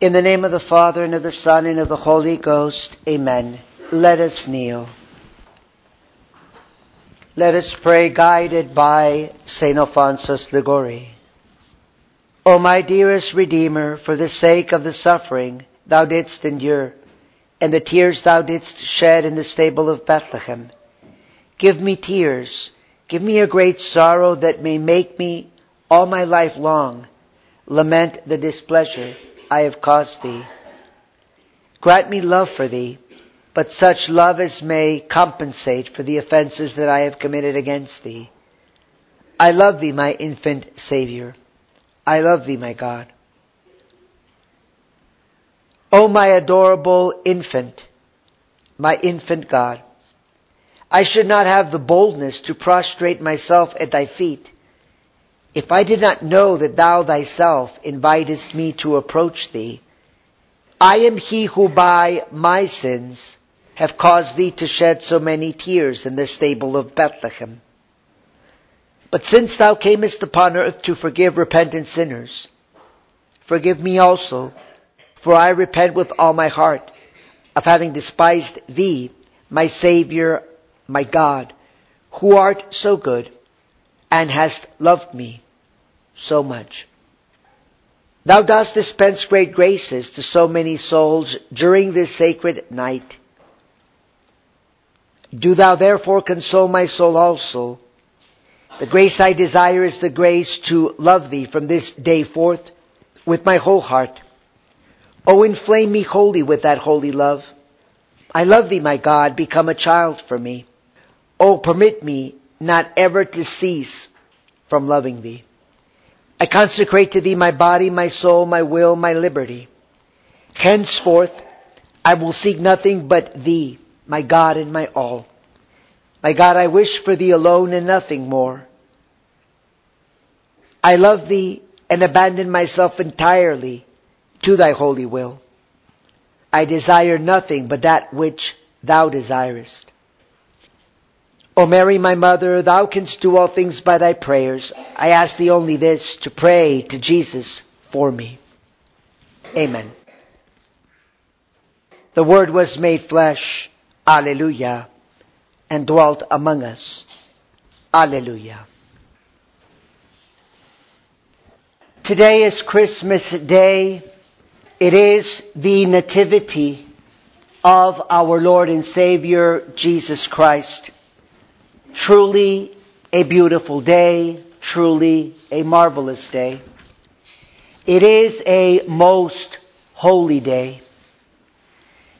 In the name of the Father, and of the Son, and of the Holy Ghost, amen. Let us kneel. Let us pray guided by St. Alphonsus Liguori. O my dearest Redeemer, for the sake of the suffering thou didst endure, and the tears thou didst shed in the stable of Bethlehem, give me tears, give me a great sorrow that may make me all my life long lament the displeasure I have caused thee. Grant me love for thee, but such love as may compensate for the offenses that I have committed against thee. I love thee, my infant Savior. I love thee, my God. O my adorable infant, my infant God, I should not have the boldness to prostrate myself at thy feet if I did not know that thou thyself invitest me to approach thee, I am he who by my sins have caused thee to shed so many tears in the stable of Bethlehem. But since thou camest upon earth to forgive repentant sinners, forgive me also, for I repent with all my heart of having despised thee, my Savior, my God, who art so good and hast loved me so much. Thou dost dispense great graces to so many souls during this sacred night. Do thou therefore console my soul also. The grace I desire is the grace to love thee from this day forth with my whole heart. O inflame me wholly with that holy love. I love thee, my God, become a child for me. O permit me not ever to cease from loving thee. I consecrate to thee my body, my soul, my will, my liberty. Henceforth, I will seek nothing but thee, my God and my all. My God, I wish for thee alone and nothing more. I love thee and abandon myself entirely to thy holy will. I desire nothing but that which thou desirest. O Mary, my mother, thou canst do all things by thy prayers. I ask thee only this, to pray to Jesus for me. Amen. The Word was made flesh, Alleluia, and dwelt among us. Alleluia. Today is Christmas Day. It is the nativity of our Lord and Savior, Jesus Christ. Truly a beautiful day, truly a marvelous day. It is a most holy day.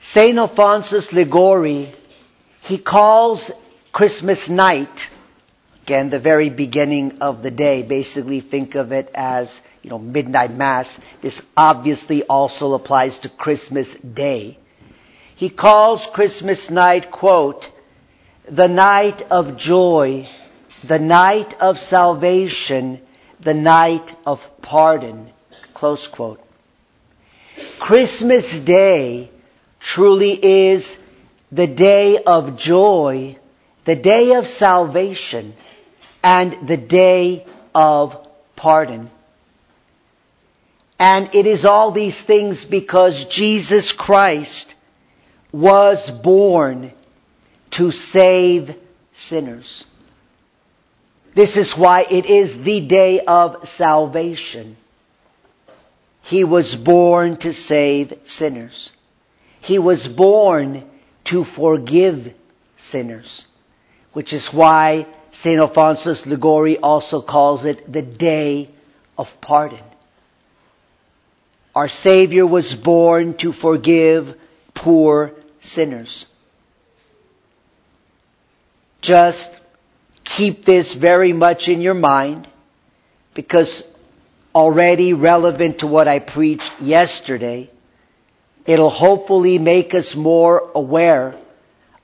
St. Alphonsus Liguori, he calls Christmas night, again, the very beginning of the day. Basically think of it as, you know, midnight mass. This obviously also applies to Christmas day. He calls Christmas night, quote, the night of joy, the night of salvation, the night of pardon. Close quote. Christmas Day truly is the day of joy, the day of salvation, and the day of pardon. And it is all these things because Jesus Christ was born to save sinners. This is why it is the day of salvation. He was born to save sinners. He was born to forgive sinners, which is why St. Alphonsus Liguori also calls it the day of pardon. Our Savior was born to forgive poor sinners. Just keep this very much in your mind because already relevant to what I preached yesterday, it'll hopefully make us more aware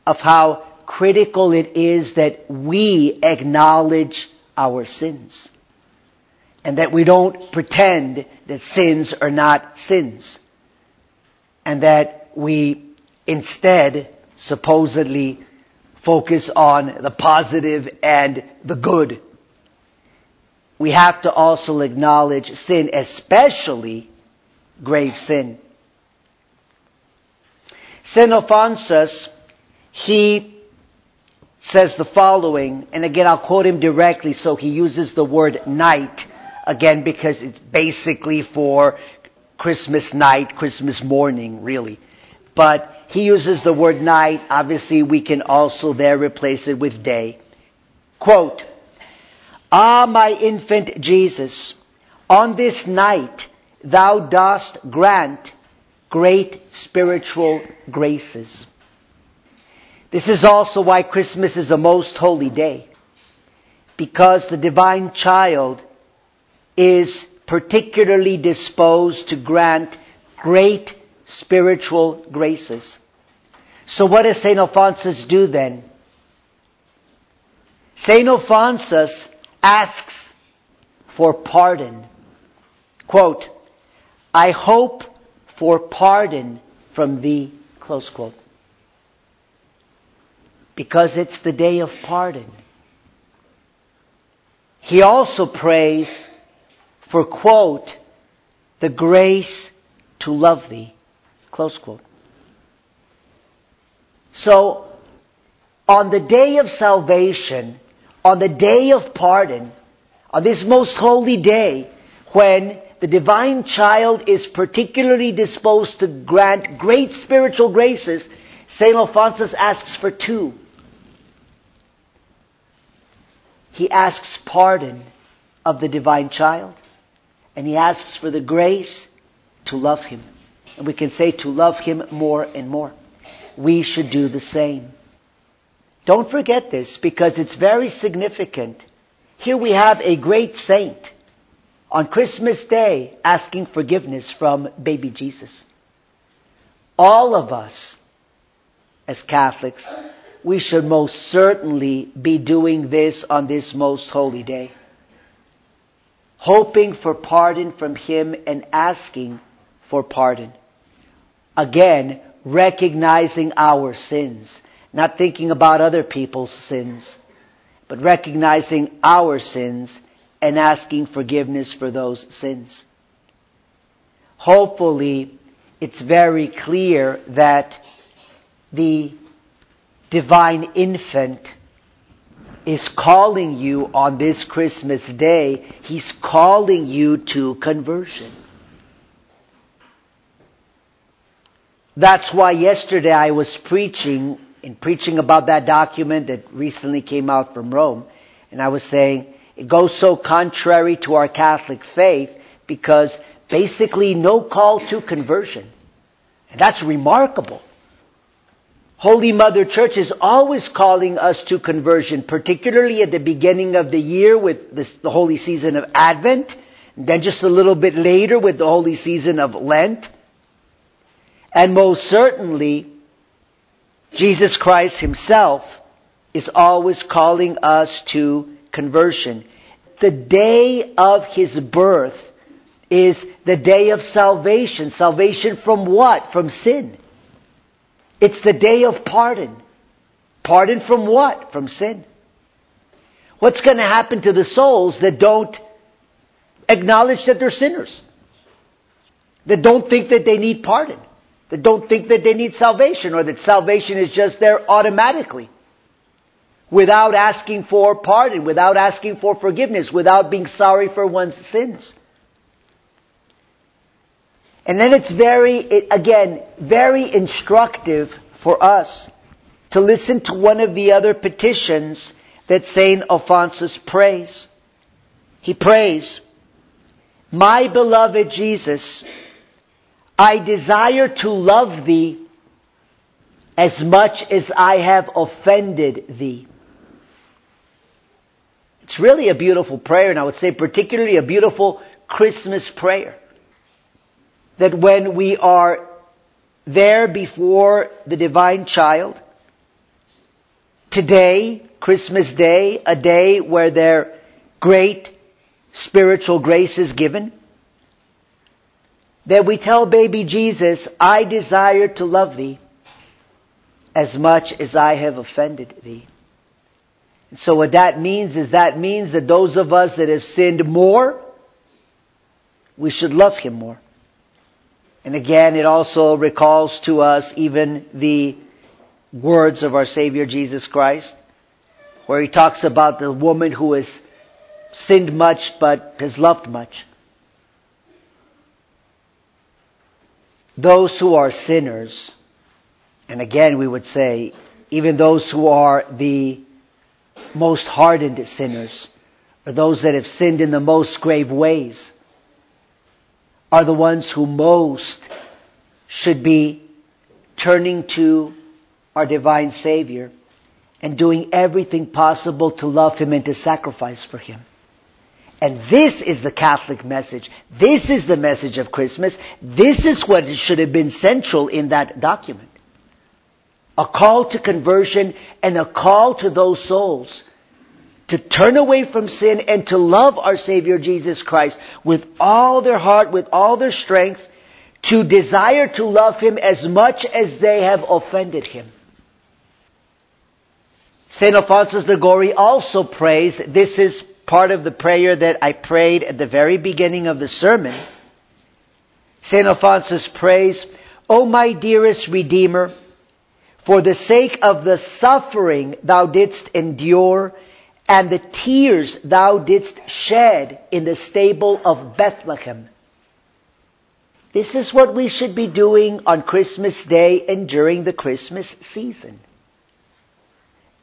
of how critical it is that we acknowledge our sins. And that we don't pretend that sins are not sins. And that we instead supposedly focus on the positive and the good. We have to also acknowledge sin, especially grave sin. St. Alphonsus, he says the following, and again I'll quote him directly, so he uses the word night, again because it's basically for Christmas night, Christmas morning, really. But he uses the word night, obviously we can also there replace it with day. Quote, Ah, my infant Jesus, on this night thou dost grant great spiritual graces. This is also why Christmas is a most holy day. Because the divine child is particularly disposed to grant great spiritual graces. So what does St. Alphonsus do then? St. Alphonsus asks for pardon. Quote, I hope for pardon from thee, close quote. Because it's the day of pardon. He also prays for, quote, the grace to love thee, close quote. So, on the day of salvation, on the day of pardon, on this most holy day, when the divine child is particularly disposed to grant great spiritual graces, St. Alphonsus asks for two. He asks pardon of the divine child, and he asks for the grace to love him. And we can say to love him more and more. We should do the same. Don't forget this because it's very significant. Here we have a great saint on Christmas Day asking forgiveness from baby Jesus. All of us, as Catholics, we should most certainly be doing this on this most holy day. Hoping for pardon from Him and asking for pardon. Again, recognizing our sins. Not thinking about other people's sins, but recognizing our sins and asking forgiveness for those sins. Hopefully, it's very clear that the divine infant is calling you on this Christmas day. He's calling you to conversion. That's why yesterday I was preaching, in preaching about that document that recently came out from Rome, and I was saying, it goes so contrary to our Catholic faith because basically no call to conversion. And that's remarkable. Holy Mother Church is always calling us to conversion, particularly at the beginning of the year with this, the holy season of Advent, and then just a little bit later with the holy season of Lent. And most certainly, Jesus Christ himself is always calling us to conversion. The day of his birth is the day of salvation. Salvation from what? From sin. It's the day of pardon. Pardon from what? From sin. What's going to happen to the souls that don't acknowledge that they're sinners? That don't think that they need pardon? That don't think that they need salvation or that salvation is just there automatically? without asking for pardon, without asking for forgiveness, without being sorry for one's sins. And then it's very, it, again, very instructive for us to listen to one of the other petitions that St. Alphonsus prays. He prays, My beloved Jesus, I desire to love thee as much as I have offended thee. It's really a beautiful prayer, and I would say particularly a beautiful Christmas prayer. That when we are there before the divine child, today, Christmas Day, a day where their great spiritual grace is given, that we tell baby Jesus, I desire to love thee as much as I have offended thee. So what that means is that means that those of us that have sinned more, we should love Him more. And again, it also recalls to us even the words of our Savior Jesus Christ, where he talks about the woman who has sinned much but has loved much. Those who are sinners, and again we would say, even those who are the most hardened sinners, or those that have sinned in the most grave ways, are the ones who most should be turning to our divine Savior and doing everything possible to love Him and to sacrifice for Him. And this is the Catholic message. This is the message of Christmas. This is what should have been central in that document. A call to conversion and a call to those souls to turn away from sin and to love our Savior Jesus Christ with all their heart, with all their strength, to desire to love Him as much as they have offended Him. St. Alphonsus Liguori also prays, this is part of the prayer that I prayed at the very beginning of the sermon. St. Alphonsus prays, O my dearest Redeemer, for the sake of the suffering thou didst endure and the tears thou didst shed in the stable of Bethlehem. This is what we should be doing on Christmas Day and during the Christmas season.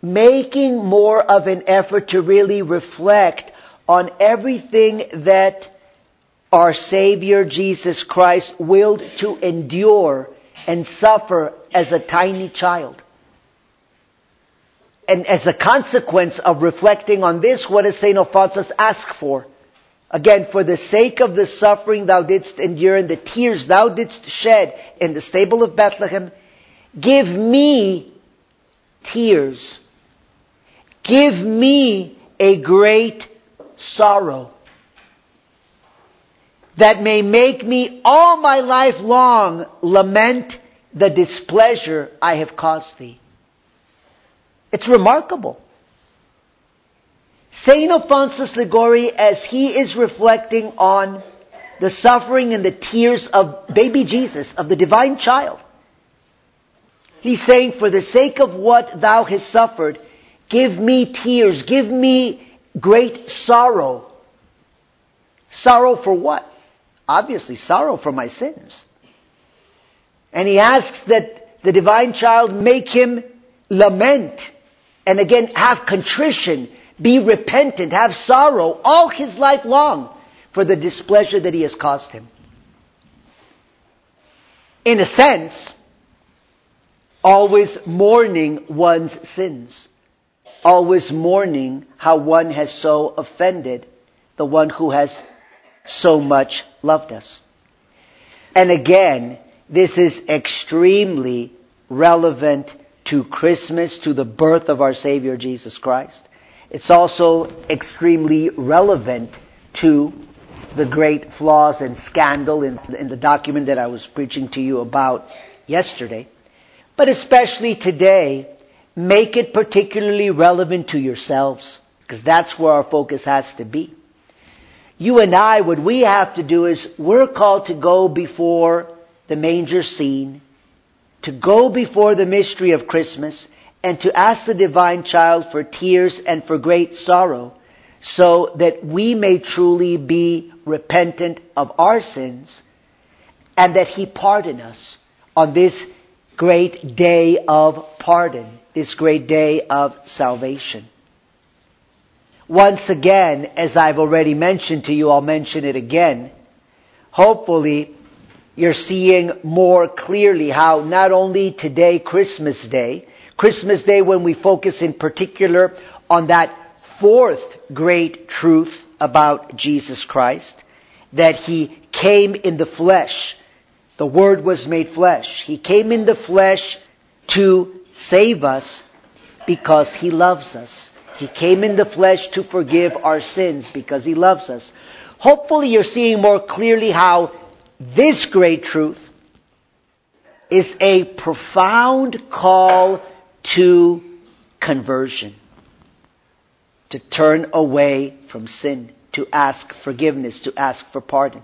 Making more of an effort to really reflect on everything that our Savior Jesus Christ willed to endure and suffer as a tiny child. And as a consequence of reflecting on this, what does St. Alphonsus ask for? Again, for the sake of the suffering thou didst endure and the tears thou didst shed in the stable of Bethlehem, give me tears. Give me a great sorrow that may make me all my life long lament the displeasure I have caused thee. It's remarkable. Saint Alphonsus Liguori, as he is reflecting on the suffering and the tears of baby Jesus, of the divine child, he's saying, for the sake of what thou hast suffered, give me tears, give me great sorrow. Sorrow for what? Obviously, sorrow for my sins. And he asks that the divine child make him lament and again have contrition, be repentant, have sorrow all his life long for the displeasure that he has caused him. In a sense, always mourning one's sins. Always mourning how one has so offended the one who has so much loved us. And again, this is extremely relevant to Christmas, to the birth of our Savior Jesus Christ. It's also extremely relevant to the great flaws and scandal in, in, the document that I was preaching to you about yesterday. But especially today, make it particularly relevant to yourselves, because that's where our focus has to be. You and I, what we have to do is we're called to go before the manger scene to go before the mystery of Christmas and to ask the divine child for tears and for great sorrow so that we may truly be repentant of our sins and that he pardon us on this great day of pardon, this great day of salvation. Once again, as I've already mentioned to you, I'll mention it again. Hopefully, you're seeing more clearly how not only today, Christmas Day, Christmas Day when we focus in particular on that fourth great truth about Jesus Christ, that He came in the flesh. The Word was made flesh. He came in the flesh to save us because He loves us. He came in the flesh to forgive our sins because He loves us. Hopefully you're seeing more clearly how this great truth is a profound call to conversion. To turn away from sin, to ask forgiveness, to ask for pardon.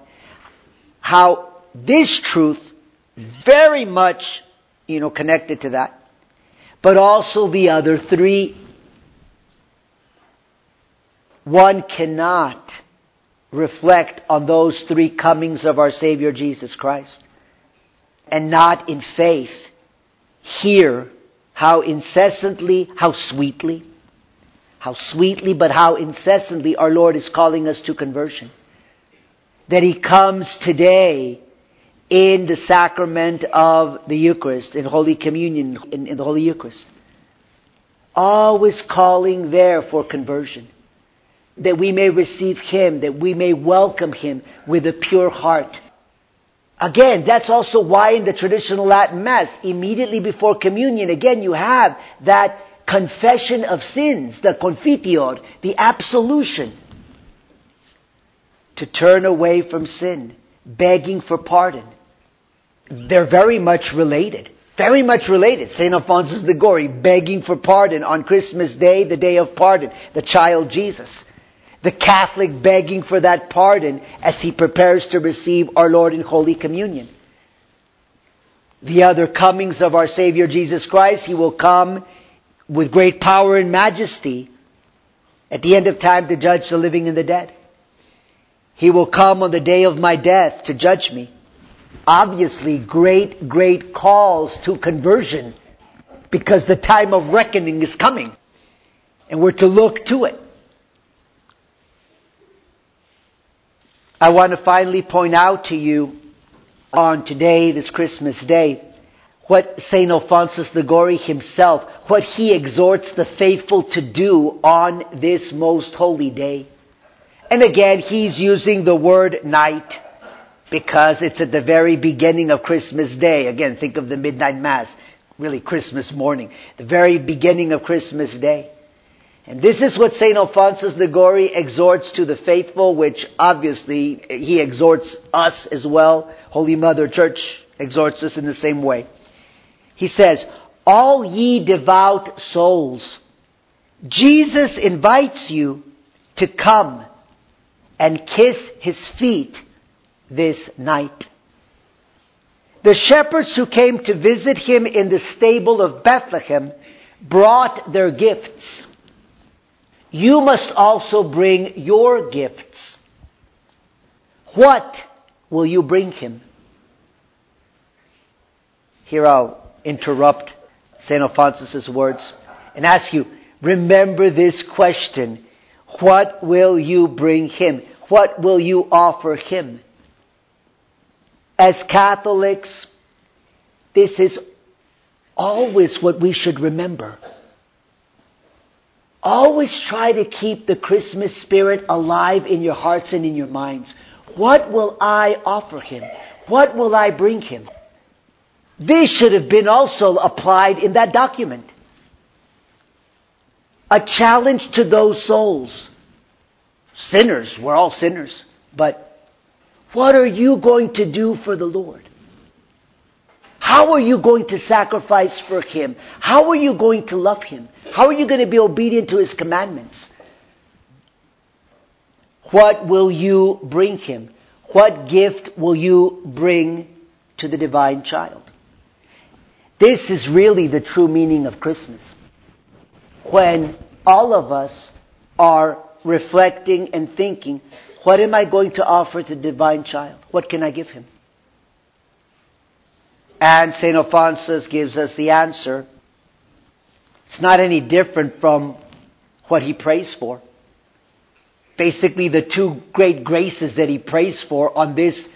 How this truth very much, you know, connected to that, but also the other three. One cannot reflect on those three comings of our Savior Jesus Christ and not in faith hear how incessantly, how sweetly, how sweetly, but how incessantly our Lord is calling us to conversion. That He comes today in the sacrament of the Eucharist, in Holy Communion, in, in the Holy Eucharist. Always calling there for conversion. That we may receive Him, that we may welcome Him with a pure heart. Again, that's also why in the traditional Latin Mass, immediately before communion, again you have that confession of sins, the confiteor, the absolution. To turn away from sin, begging for pardon. They're very much related. Very much related. St. Alphonsus Liguori begging for pardon on Christmas Day, the day of pardon, the child Jesus. The Catholic begging for that pardon as he prepares to receive our Lord in Holy Communion. The other comings of our Savior Jesus Christ, He will come with great power and majesty at the end of time to judge the living and the dead. He will come on the day of my death to judge me. Obviously, great, great calls to conversion because the time of reckoning is coming and we're to look to it. I want to finally point out to you on today, this Christmas day, what St. Alphonsus Liguori himself, what he exhorts the faithful to do on this most holy day. And again, he's using the word night because it's at the very beginning of Christmas Day. Again, think of the midnight mass, really Christmas morning, the very beginning of Christmas Day. And this is what St. Alphonsus Liguori exhorts to the faithful, which obviously he exhorts us as well. Holy Mother Church exhorts us in the same way. He says, all ye devout souls, Jesus invites you to come and kiss his feet this night. The shepherds who came to visit him in the stable of Bethlehem brought their gifts. You must also bring your gifts. What will you bring him? Here I'll interrupt St. Alphonsus' words and ask you, remember this question. What will you bring him? What will you offer him? As Catholics, this is always what we should remember. Always try to keep the Christmas spirit alive in your hearts and in your minds. What will I offer him? What will I bring him? This should have been also applied in that document. A challenge to those souls. Sinners, we're all sinners, but what are you going to do for the Lord? How are you going to sacrifice for Him? How are you going to love Him? How are you going to be obedient to His commandments? What will you bring Him? What gift will you bring to the divine child? This is really the true meaning of Christmas. When all of us are reflecting and thinking, what am I going to offer to the divine child? What can I give him? And St. Alphonsus gives us the answer. It's not any different from what he prays for. Basically, the two great graces that he prays for on this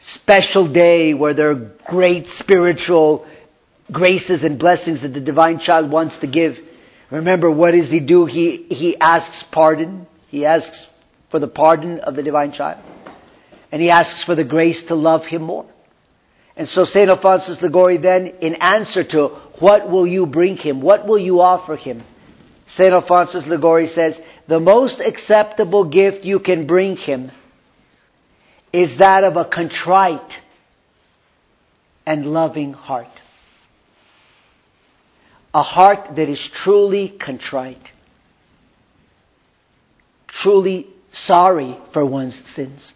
special day where there are great spiritual graces and blessings that the divine child wants to give. Remember, what does he do? He, he asks pardon. He asks for the pardon of the divine child. And he asks for the grace to love him more. And so St. Alphonsus Liguori then, in answer to what will you bring him? What will you offer him? St. Alphonsus Liguori says, the most acceptable gift you can bring him is that of a contrite and loving heart a heart that is truly contrite, truly sorry for one's sins,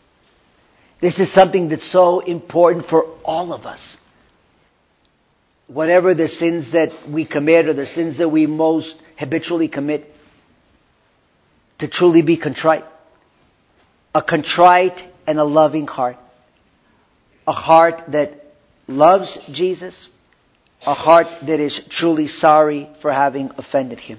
This is something that's so important for all of us. Whatever the sins that we commit or the sins that we most habitually commit, to truly be contrite. A contrite and a loving heart. A heart that loves Jesus. A heart that is truly sorry for having offended him.